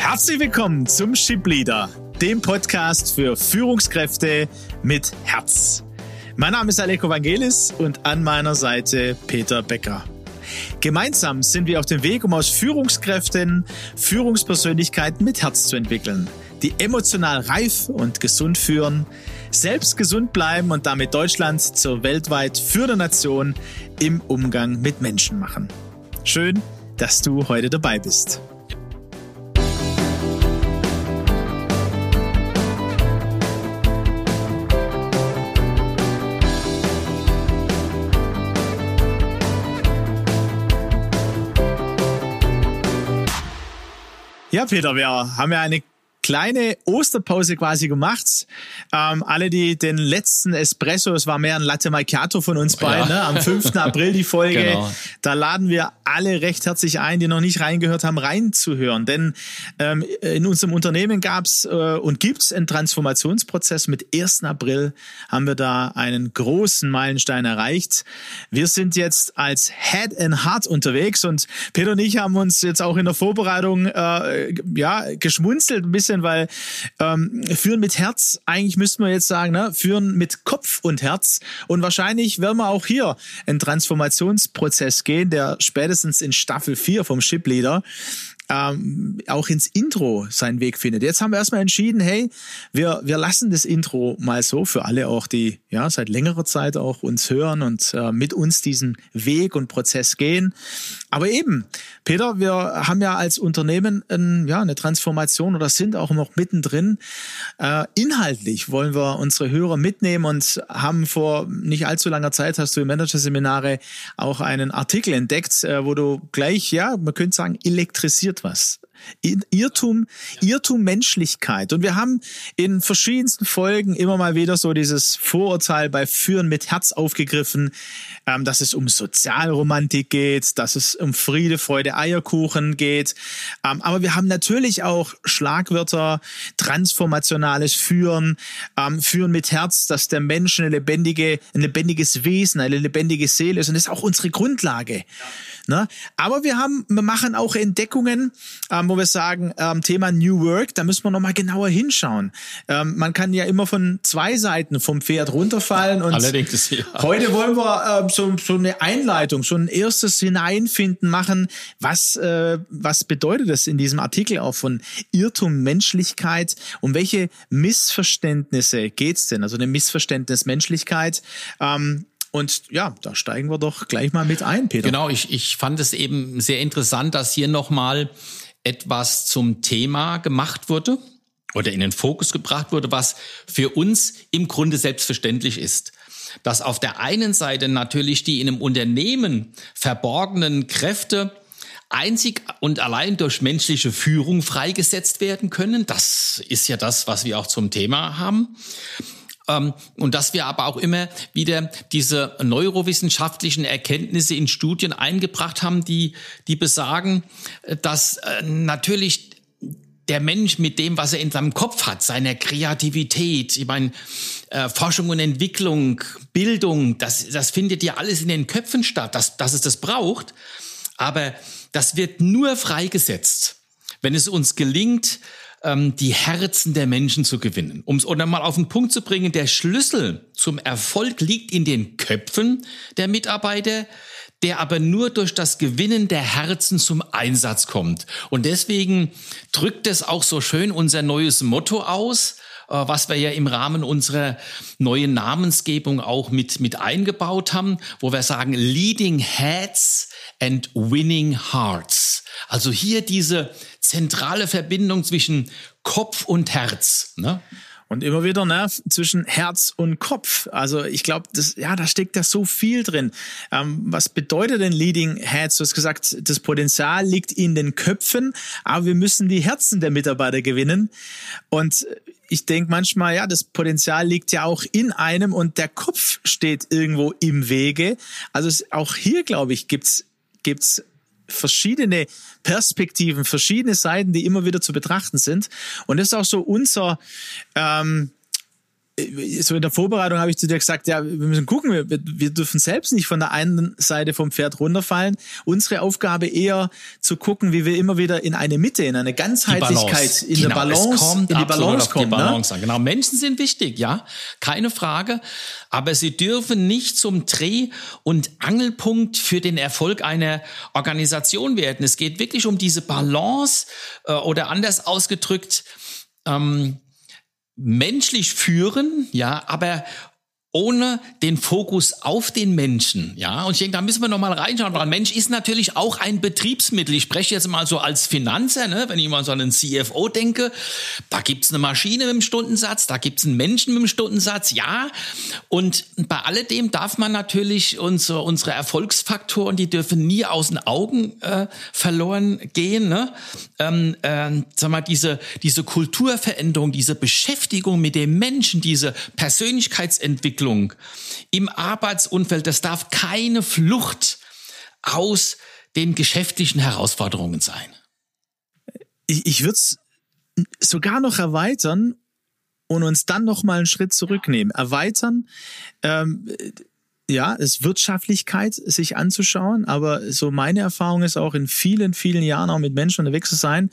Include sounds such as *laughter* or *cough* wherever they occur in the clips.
Herzlich willkommen zum Ship Leader, dem Podcast für Führungskräfte mit Herz. Mein Name ist Aleko Vangelis und an meiner Seite Peter Becker. Gemeinsam sind wir auf dem Weg, um aus Führungskräften Führungspersönlichkeiten mit Herz zu entwickeln, die emotional reif und gesund führen, selbst gesund bleiben und damit Deutschland zur weltweit führenden Nation im Umgang mit Menschen machen. Schön, dass du heute dabei bist. Ja, Peter, wir haben ja eine kleine Osterpause quasi gemacht. Ähm, alle, die den letzten Espresso, es war mehr ein Latte Macchiato von uns beiden, ja. ne? am 5. April die Folge, *laughs* genau. da laden wir alle recht herzlich ein, die noch nicht reingehört haben, reinzuhören. Denn ähm, in unserem Unternehmen gab's äh, und gibt's einen Transformationsprozess. Mit 1. April haben wir da einen großen Meilenstein erreicht. Wir sind jetzt als Head and Heart unterwegs und Peter und ich haben uns jetzt auch in der Vorbereitung äh, ja geschmunzelt ein bisschen bisschen, weil ähm, führen mit Herz, eigentlich müssten wir jetzt sagen, ne, führen mit Kopf und Herz. Und wahrscheinlich werden wir auch hier einen Transformationsprozess gehen, der spätestens in Staffel 4 vom Ship Leader ähm, auch ins Intro seinen Weg findet. Jetzt haben wir erstmal entschieden, hey, wir, wir lassen das Intro mal so für alle auch, die ja seit längerer Zeit auch uns hören und äh, mit uns diesen Weg und Prozess gehen. Aber eben, Peter, wir haben ja als Unternehmen ein, ja, eine Transformation oder sind auch noch mittendrin. Äh, inhaltlich wollen wir unsere Hörer mitnehmen und haben vor nicht allzu langer Zeit, hast du im Managerseminare auch einen Artikel entdeckt, äh, wo du gleich, ja, man könnte sagen, elektrisiert was. Irrtum, Irrtum Menschlichkeit. Und wir haben in verschiedensten Folgen immer mal wieder so dieses Vorurteil bei Führen mit Herz aufgegriffen, ähm, dass es um Sozialromantik geht, dass es um Friede, Freude, Eierkuchen geht. Ähm, aber wir haben natürlich auch Schlagwörter, transformationales Führen, ähm, Führen mit Herz, dass der Mensch eine lebendige, ein lebendiges Wesen, eine lebendige Seele ist. Und das ist auch unsere Grundlage. Ja. Ne? Aber wir haben, wir machen auch Entdeckungen, ähm, wo wir sagen, ähm, Thema New Work, da müssen wir nochmal genauer hinschauen. Ähm, man kann ja immer von zwei Seiten vom Pferd runterfallen. Und Allerdings, ja. heute wollen wir äh, so, so eine Einleitung, so ein erstes Hineinfinden machen. Was, äh, was bedeutet das in diesem Artikel auch von Irrtum Menschlichkeit? Um welche Missverständnisse geht's denn? Also eine Missverständnis Menschlichkeit. Ähm, und ja, da steigen wir doch gleich mal mit ein, Peter. Genau, ich, ich fand es eben sehr interessant, dass hier nochmal etwas zum Thema gemacht wurde oder in den Fokus gebracht wurde, was für uns im Grunde selbstverständlich ist. Dass auf der einen Seite natürlich die in einem Unternehmen verborgenen Kräfte einzig und allein durch menschliche Führung freigesetzt werden können. Das ist ja das, was wir auch zum Thema haben. Ähm, und dass wir aber auch immer wieder diese neurowissenschaftlichen Erkenntnisse in Studien eingebracht haben, die, die besagen, dass äh, natürlich der Mensch mit dem, was er in seinem Kopf hat, seiner Kreativität, ich meine, äh, Forschung und Entwicklung, Bildung, das, das findet ja alles in den Köpfen statt, dass, dass es das braucht. Aber das wird nur freigesetzt, wenn es uns gelingt, ähm, die Herzen der Menschen zu gewinnen. Um es mal auf den Punkt zu bringen, der Schlüssel zum Erfolg liegt in den Köpfen der Mitarbeiter, der aber nur durch das Gewinnen der Herzen zum Einsatz kommt. Und deswegen drückt es auch so schön unser neues Motto aus, was wir ja im Rahmen unserer neuen Namensgebung auch mit, mit eingebaut haben, wo wir sagen, Leading Heads and Winning Hearts. Also hier diese zentrale Verbindung zwischen Kopf und Herz. Ne? Und immer wieder ne, zwischen Herz und Kopf. Also ich glaube, das, ja, da steckt ja so viel drin. Ähm, was bedeutet denn Leading Heads? Du hast gesagt, das Potenzial liegt in den Köpfen, aber wir müssen die Herzen der Mitarbeiter gewinnen. Und ich denke manchmal, ja, das Potenzial liegt ja auch in einem und der Kopf steht irgendwo im Wege. Also auch hier, glaube ich, gibt's gibt's verschiedene Perspektiven, verschiedene Seiten, die immer wieder zu betrachten sind. Und das ist auch so unser, ähm, so in der Vorbereitung habe ich zu dir gesagt, ja, wir müssen gucken, wir, wir dürfen selbst nicht von der einen Seite vom Pferd runterfallen. Unsere Aufgabe eher zu gucken, wie wir immer wieder in eine Mitte, in eine Ganzheitlichkeit, in genau, der Balance, in die Balance kommen. Die? Balance ne? Genau, Menschen sind wichtig, ja, keine Frage, aber sie dürfen nicht zum Dreh- und Angelpunkt für den Erfolg einer Organisation werden. Es geht wirklich um diese Balance äh, oder anders ausgedrückt, ähm, menschlich führen, ja, aber ohne den Fokus auf den Menschen. Ja, und ich denke, da müssen wir noch mal reinschauen, weil Mensch ist natürlich auch ein Betriebsmittel. Ich spreche jetzt mal so als Finanzer, ne? wenn ich mal so an einen CFO denke, da gibt's eine Maschine mit dem Stundensatz, da gibt's einen Menschen mit dem Stundensatz, ja. Und bei alledem darf man natürlich unsere, unsere Erfolgsfaktoren, die dürfen nie aus den Augen äh, verloren gehen. Ne? Ähm, äh, sag mal, diese, diese Kulturveränderung, diese Beschäftigung mit dem Menschen, diese Persönlichkeitsentwicklung, Entwicklung im Arbeitsumfeld, das darf keine Flucht aus den geschäftlichen Herausforderungen sein. Ich, ich würde es sogar noch erweitern und uns dann noch mal einen Schritt zurücknehmen. Erweitern, ähm, ja, es Wirtschaftlichkeit sich anzuschauen, aber so meine Erfahrung ist auch in vielen, vielen Jahren auch mit Menschen unterwegs zu sein,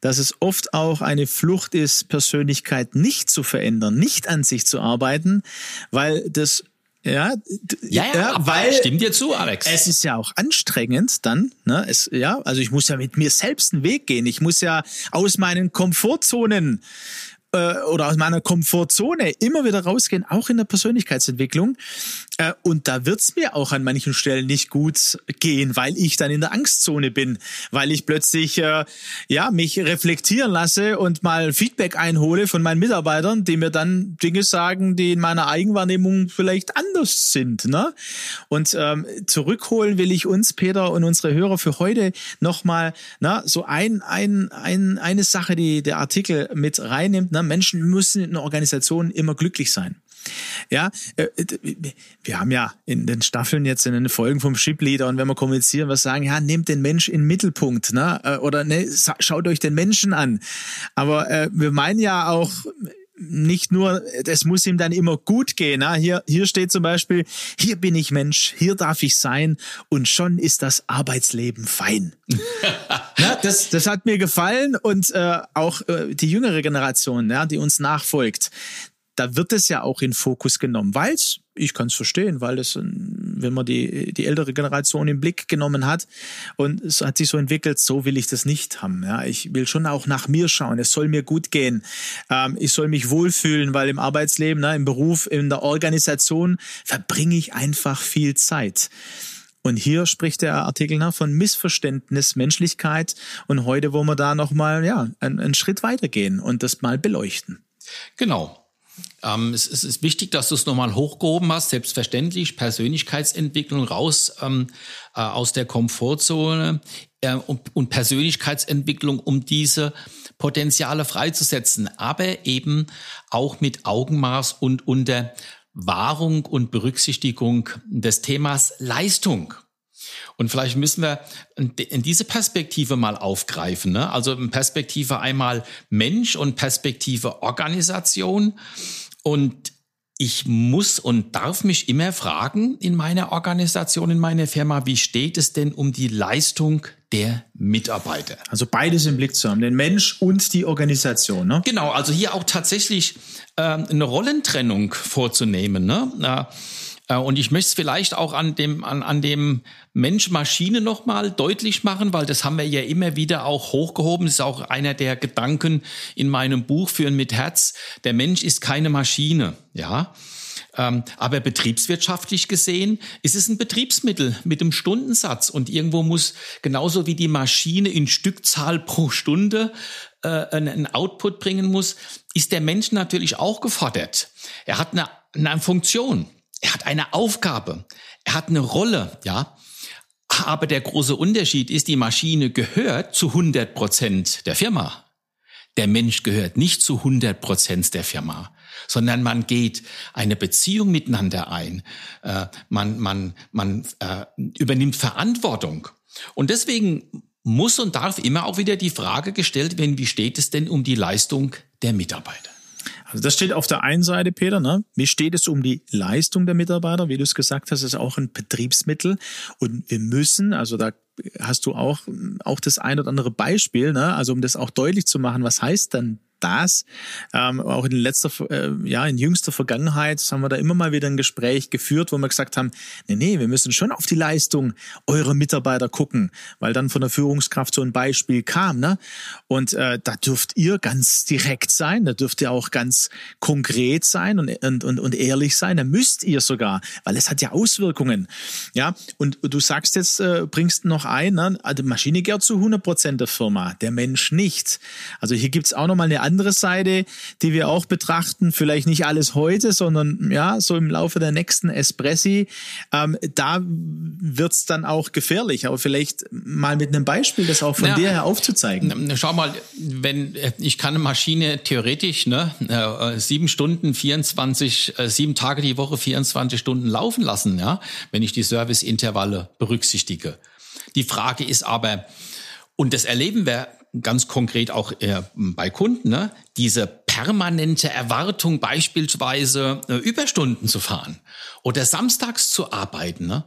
dass es oft auch eine Flucht ist, Persönlichkeit nicht zu verändern, nicht an sich zu arbeiten, weil das ja, ja, ja, ja weil stimmt dir zu, Alex. Es ist ja auch anstrengend dann, ne? Es, ja, also ich muss ja mit mir selbst einen Weg gehen. Ich muss ja aus meinen Komfortzonen äh, oder aus meiner Komfortzone immer wieder rausgehen, auch in der Persönlichkeitsentwicklung. Äh, und da wird's mir auch an manchen Stellen nicht gut gehen, weil ich dann in der Angstzone bin, weil ich plötzlich äh, ja mich reflektieren lasse und mal Feedback einhole von meinen Mitarbeitern, die mir dann Dinge sagen, die in meiner Eigenwahrnehmung vielleicht anders sind. Ne? Und ähm, zurückholen will ich uns, Peter und unsere Hörer für heute nochmal na, so ein, ein, ein, eine Sache, die der Artikel mit reinnimmt. Ne? Menschen müssen in Organisationen immer glücklich sein. Ja, äh, wir haben ja in den Staffeln jetzt in den Folgen vom Shipleader und wenn wir kommunizieren, wir sagen, ja, nehmt den Mensch in den Mittelpunkt, ne? Äh, oder ne, schaut euch den Menschen an. Aber äh, wir meinen ja auch nicht nur, es muss ihm dann immer gut gehen. Ne? Hier, hier steht zum Beispiel, hier bin ich Mensch, hier darf ich sein und schon ist das Arbeitsleben fein. *laughs* das, das hat mir gefallen und äh, auch äh, die jüngere Generation, ja, die uns nachfolgt, da wird es ja auch in Fokus genommen, weil es, ich kann es verstehen, weil es, wenn man die, die ältere Generation im Blick genommen hat und es hat sich so entwickelt, so will ich das nicht haben. Ja, ich will schon auch nach mir schauen. Es soll mir gut gehen. Ähm, ich soll mich wohlfühlen, weil im Arbeitsleben, ne, im Beruf, in der Organisation verbringe ich einfach viel Zeit. Und hier spricht der Artikel nach von Missverständnis, Menschlichkeit. Und heute wollen wir da nochmal, ja, einen, einen Schritt weitergehen und das mal beleuchten. Genau. Ähm, es, es, ist wichtig, dass du es nochmal hochgehoben hast. Selbstverständlich Persönlichkeitsentwicklung raus ähm, äh, aus der Komfortzone äh, und, und Persönlichkeitsentwicklung, um diese Potenziale freizusetzen, aber eben auch mit Augenmaß und unter Wahrung und Berücksichtigung des Themas Leistung. Und vielleicht müssen wir in diese Perspektive mal aufgreifen. Ne? Also in Perspektive einmal Mensch und Perspektive Organisation. Und ich muss und darf mich immer fragen in meiner Organisation, in meiner Firma, wie steht es denn um die Leistung der Mitarbeiter? Also beides im Blick zu haben, den Mensch und die Organisation. Ne? Genau, also hier auch tatsächlich äh, eine Rollentrennung vorzunehmen. Ne? Äh, und ich möchte es vielleicht auch an dem, an, an dem Mensch-Maschine nochmal deutlich machen, weil das haben wir ja immer wieder auch hochgehoben. Das ist auch einer der Gedanken in meinem Buch Führen mit Herz. Der Mensch ist keine Maschine, ja. Ähm, aber betriebswirtschaftlich gesehen ist es ein Betriebsmittel mit einem Stundensatz und irgendwo muss genauso wie die Maschine in Stückzahl pro Stunde äh, einen Output bringen muss, ist der Mensch natürlich auch gefordert. Er hat eine, eine Funktion. Er hat eine Aufgabe. Er hat eine Rolle, ja. Aber der große Unterschied ist, die Maschine gehört zu 100 Prozent der Firma. Der Mensch gehört nicht zu 100 Prozent der Firma, sondern man geht eine Beziehung miteinander ein. Äh, man man, man äh, übernimmt Verantwortung. Und deswegen muss und darf immer auch wieder die Frage gestellt werden, wie steht es denn um die Leistung der Mitarbeiter? Also das steht auf der einen Seite, Peter, ne? Wie steht es um die Leistung der Mitarbeiter? Wie du es gesagt hast, ist auch ein Betriebsmittel. Und wir müssen, also da hast du auch, auch das ein oder andere Beispiel, ne? Also um das auch deutlich zu machen, was heißt dann das. Ähm, auch in letzter, äh, ja, in jüngster Vergangenheit haben wir da immer mal wieder ein Gespräch geführt, wo wir gesagt haben, nee, nee, wir müssen schon auf die Leistung eurer Mitarbeiter gucken, weil dann von der Führungskraft so ein Beispiel kam, ne? Und äh, da dürft ihr ganz direkt sein, da dürft ihr auch ganz konkret sein und, und, und, und ehrlich sein, da müsst ihr sogar, weil es hat ja Auswirkungen, ja? Und du sagst jetzt, äh, bringst noch ein, ne? Also die Maschine gehört zu 100 Prozent der Firma, der Mensch nicht. Also hier gibt's auch nochmal eine andere andere Seite, die wir auch betrachten, vielleicht nicht alles heute, sondern ja, so im Laufe der nächsten Espressi, ähm, da wird's dann auch gefährlich. Aber vielleicht mal mit einem Beispiel, das auch von ja, dir her aufzuzeigen. Schau mal, wenn ich kann eine Maschine theoretisch ne, äh, sieben Stunden, 24, äh, sieben Tage die Woche, 24 Stunden laufen lassen, ja, wenn ich die Serviceintervalle berücksichtige. Die Frage ist aber, und das erleben wir ganz konkret auch äh, bei Kunden, ne, diese permanente Erwartung beispielsweise äh, Überstunden zu fahren oder samstags zu arbeiten. Ne?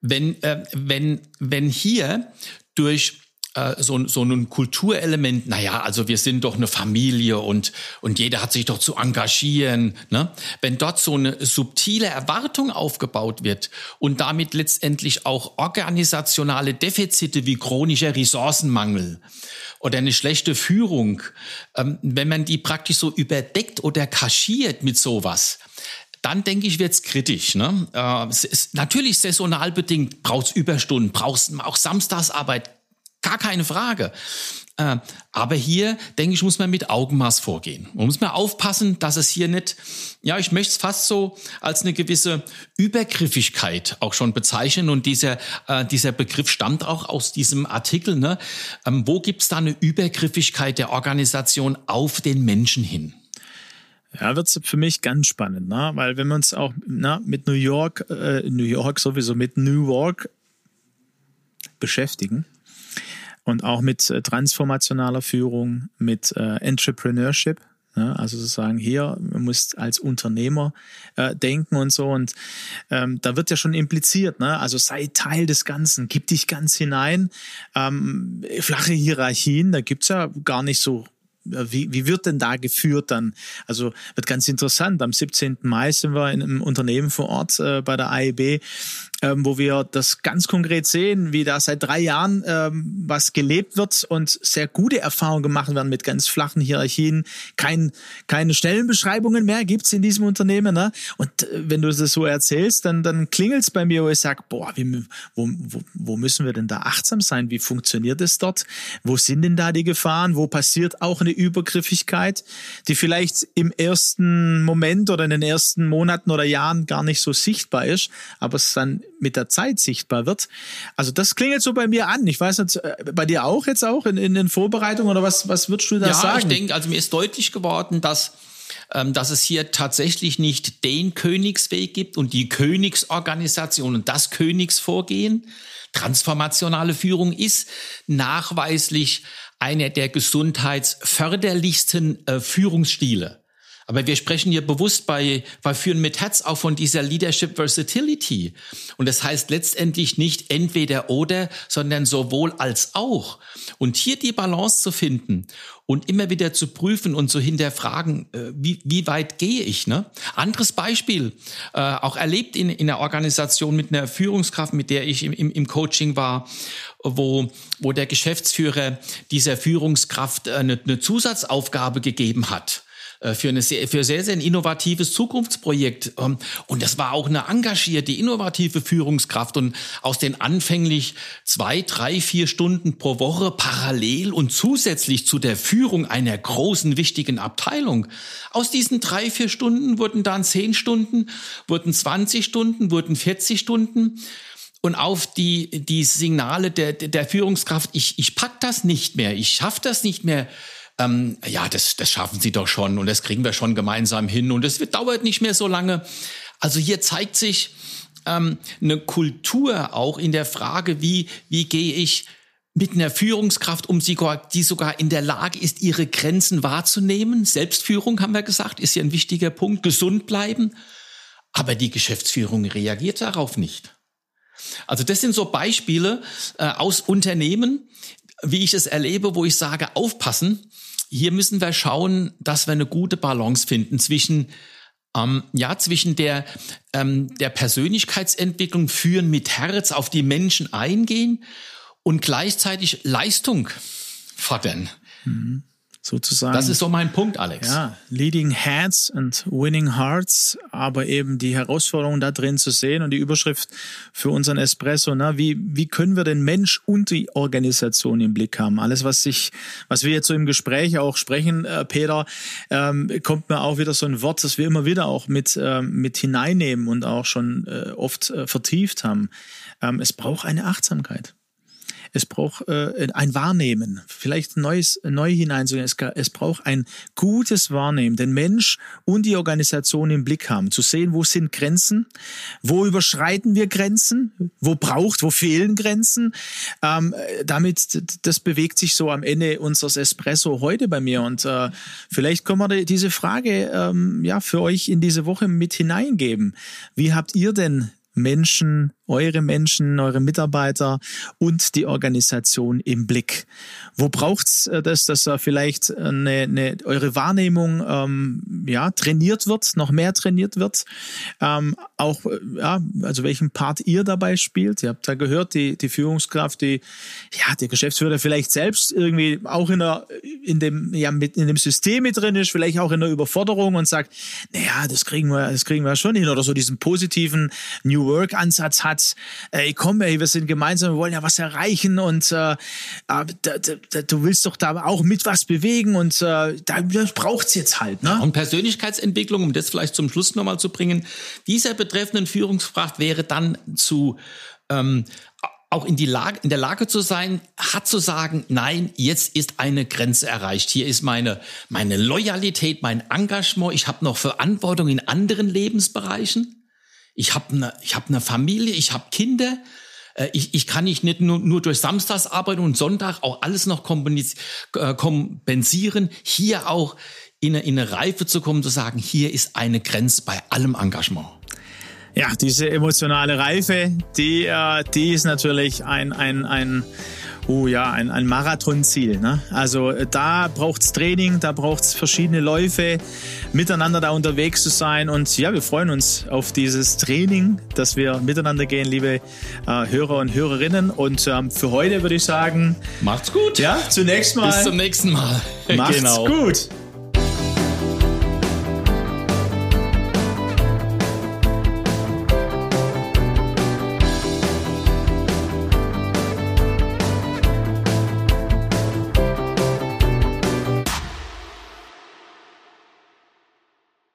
Wenn, äh, wenn, wenn hier durch äh, so, so ein Kulturelement, naja, also wir sind doch eine Familie und, und jeder hat sich doch zu engagieren. Ne? Wenn dort so eine subtile Erwartung aufgebaut wird und damit letztendlich auch organisationale Defizite wie chronischer Ressourcenmangel oder eine schlechte Führung, ähm, wenn man die praktisch so überdeckt oder kaschiert mit sowas, dann denke ich, wird's kritisch. Ne? Äh, es natürlich saisonal bedingt, braucht's Überstunden, brauchst auch Samstagsarbeit, Gar keine Frage. Äh, aber hier, denke ich, muss man mit Augenmaß vorgehen. Man muss mal aufpassen, dass es hier nicht, ja, ich möchte es fast so als eine gewisse Übergriffigkeit auch schon bezeichnen. Und dieser, äh, dieser Begriff stammt auch aus diesem Artikel. Ne? Ähm, wo gibt es da eine Übergriffigkeit der Organisation auf den Menschen hin? Ja, wird's für mich ganz spannend, ne? weil wenn wir uns auch na, mit New York, äh, New York sowieso mit New York beschäftigen, und auch mit äh, transformationaler Führung, mit äh, Entrepreneurship. Ja, also sozusagen hier, man muss als Unternehmer äh, denken und so. Und ähm, da wird ja schon impliziert, ne? also sei Teil des Ganzen, gib dich ganz hinein. Ähm, flache Hierarchien, da gibt's ja gar nicht so wie, wie wird denn da geführt dann? Also wird ganz interessant. Am 17. Mai sind wir in einem Unternehmen vor Ort äh, bei der AEB ähm, wo wir das ganz konkret sehen, wie da seit drei Jahren ähm, was gelebt wird und sehr gute Erfahrungen gemacht werden mit ganz flachen Hierarchien. Kein, keine Stellenbeschreibungen mehr gibt's in diesem Unternehmen. Ne? Und äh, wenn du das so erzählst, dann, dann klingelt's bei mir, wo ich sage, boah, wie, wo, wo, wo müssen wir denn da achtsam sein? Wie funktioniert es dort? Wo sind denn da die Gefahren? Wo passiert auch eine Übergriffigkeit, die vielleicht im ersten Moment oder in den ersten Monaten oder Jahren gar nicht so sichtbar ist, aber es dann mit der Zeit sichtbar wird. Also das klingt jetzt so bei mir an. Ich weiß nicht, äh, bei dir auch jetzt auch in, in den Vorbereitungen oder was, was würdest du da ja, sagen? Ja, ich denke, also mir ist deutlich geworden, dass ähm, dass es hier tatsächlich nicht den Königsweg gibt und die Königsorganisation und das Königsvorgehen. Transformationale Führung ist nachweislich einer der gesundheitsförderlichsten äh, Führungsstile. Aber wir sprechen hier bewusst bei, bei Führen mit Herz auch von dieser Leadership Versatility. Und das heißt letztendlich nicht entweder oder, sondern sowohl als auch. Und hier die Balance zu finden und immer wieder zu prüfen und zu hinterfragen, äh, wie, wie weit gehe ich. Ne? Anderes Beispiel, äh, auch erlebt in, in einer Organisation mit einer Führungskraft, mit der ich im, im, im Coaching war, wo, wo der Geschäftsführer dieser Führungskraft eine, eine Zusatzaufgabe gegeben hat äh, für, eine sehr, für sehr, sehr ein innovatives Zukunftsprojekt. Ähm, und das war auch eine engagierte, innovative Führungskraft. Und aus den anfänglich zwei, drei, vier Stunden pro Woche parallel und zusätzlich zu der Führung einer großen, wichtigen Abteilung, aus diesen drei, vier Stunden wurden dann zehn Stunden, wurden 20 Stunden, wurden 40 Stunden und auf die, die Signale der, der Führungskraft, ich, ich pack das nicht mehr, ich schaff das nicht mehr, ähm, ja, das, das schaffen sie doch schon und das kriegen wir schon gemeinsam hin und es dauert nicht mehr so lange. Also hier zeigt sich ähm, eine Kultur auch in der Frage, wie, wie gehe ich mit einer Führungskraft, um sie, die sogar in der Lage ist, ihre Grenzen wahrzunehmen. Selbstführung, haben wir gesagt, ist ja ein wichtiger Punkt. Gesund bleiben. Aber die Geschäftsführung reagiert darauf nicht. Also das sind so Beispiele äh, aus Unternehmen, wie ich es erlebe, wo ich sage, aufpassen. Hier müssen wir schauen, dass wir eine gute Balance finden zwischen ähm, ja, zwischen der, ähm, der Persönlichkeitsentwicklung führen mit Herz auf die Menschen eingehen und gleichzeitig Leistung fordern. Mhm sozusagen. Das ist so mein Punkt, Alex. Ja, leading heads and winning hearts, aber eben die Herausforderung da drin zu sehen und die Überschrift für unseren Espresso, ne, wie, wie können wir den Mensch und die Organisation im Blick haben? Alles, was sich, was wir jetzt so im Gespräch auch sprechen, äh, Peter, ähm, kommt mir auch wieder so ein Wort, das wir immer wieder auch mit, ähm, mit hineinnehmen und auch schon äh, oft äh, vertieft haben. Ähm, es braucht eine Achtsamkeit. Es braucht äh, ein Wahrnehmen, vielleicht Neues, neu hineinzugehen. Es, es braucht ein gutes Wahrnehmen, den Mensch und die Organisation im Blick haben, zu sehen, wo sind Grenzen, wo überschreiten wir Grenzen, wo braucht, wo fehlen Grenzen. Ähm, damit, das bewegt sich so am Ende unseres Espresso heute bei mir und äh, vielleicht können wir diese Frage ähm, ja für euch in diese Woche mit hineingeben. Wie habt ihr denn Menschen, eure Menschen, eure Mitarbeiter und die Organisation im Blick. Wo braucht's äh, das, dass da vielleicht eine, eine, eure Wahrnehmung ähm, ja trainiert wird, noch mehr trainiert wird? Ähm, auch äh, ja, also welchen Part ihr dabei spielt. Ihr habt da gehört, die die Führungskraft, die ja der Geschäftsführer vielleicht selbst irgendwie auch in der in dem ja mit in dem System mit drin ist, vielleicht auch in der Überforderung und sagt, naja, das kriegen wir, das kriegen wir schon hin oder so diesen positiven New Work Ansatz hat, ey komm, ey, wir sind gemeinsam, wir wollen ja was erreichen und äh, da, du willst doch da auch mit was bewegen und äh, da braucht's jetzt halt. Ne? Und Persönlichkeitsentwicklung, um das vielleicht zum Schluss nochmal zu bringen, dieser betreffenden Führungskraft wäre dann zu ähm, auch in, die Lage, in der Lage zu sein, hat zu sagen, nein, jetzt ist eine Grenze erreicht. Hier ist meine, meine Loyalität, mein Engagement. Ich habe noch Verantwortung in anderen Lebensbereichen. Ich habe eine ich hab ne Familie, ich habe Kinder. Äh, ich, ich kann nicht, nur, nur durch Samstags arbeiten und Sonntag auch alles noch äh, kompensieren. Hier auch in eine, in eine Reife zu kommen, zu sagen, hier ist eine Grenze bei allem Engagement. Ja, diese emotionale Reife, die, äh, die ist natürlich ein, ein, ein Oh ja, ein, ein Marathonziel. Ne? Also äh, da braucht's Training, da braucht's verschiedene Läufe, miteinander da unterwegs zu sein. Und ja, wir freuen uns auf dieses Training, dass wir miteinander gehen, liebe äh, Hörer und Hörerinnen. Und ähm, für heute würde ich sagen, macht's gut. Ja, zunächst mal. Bis zum nächsten Mal. Macht's *laughs* genau. gut.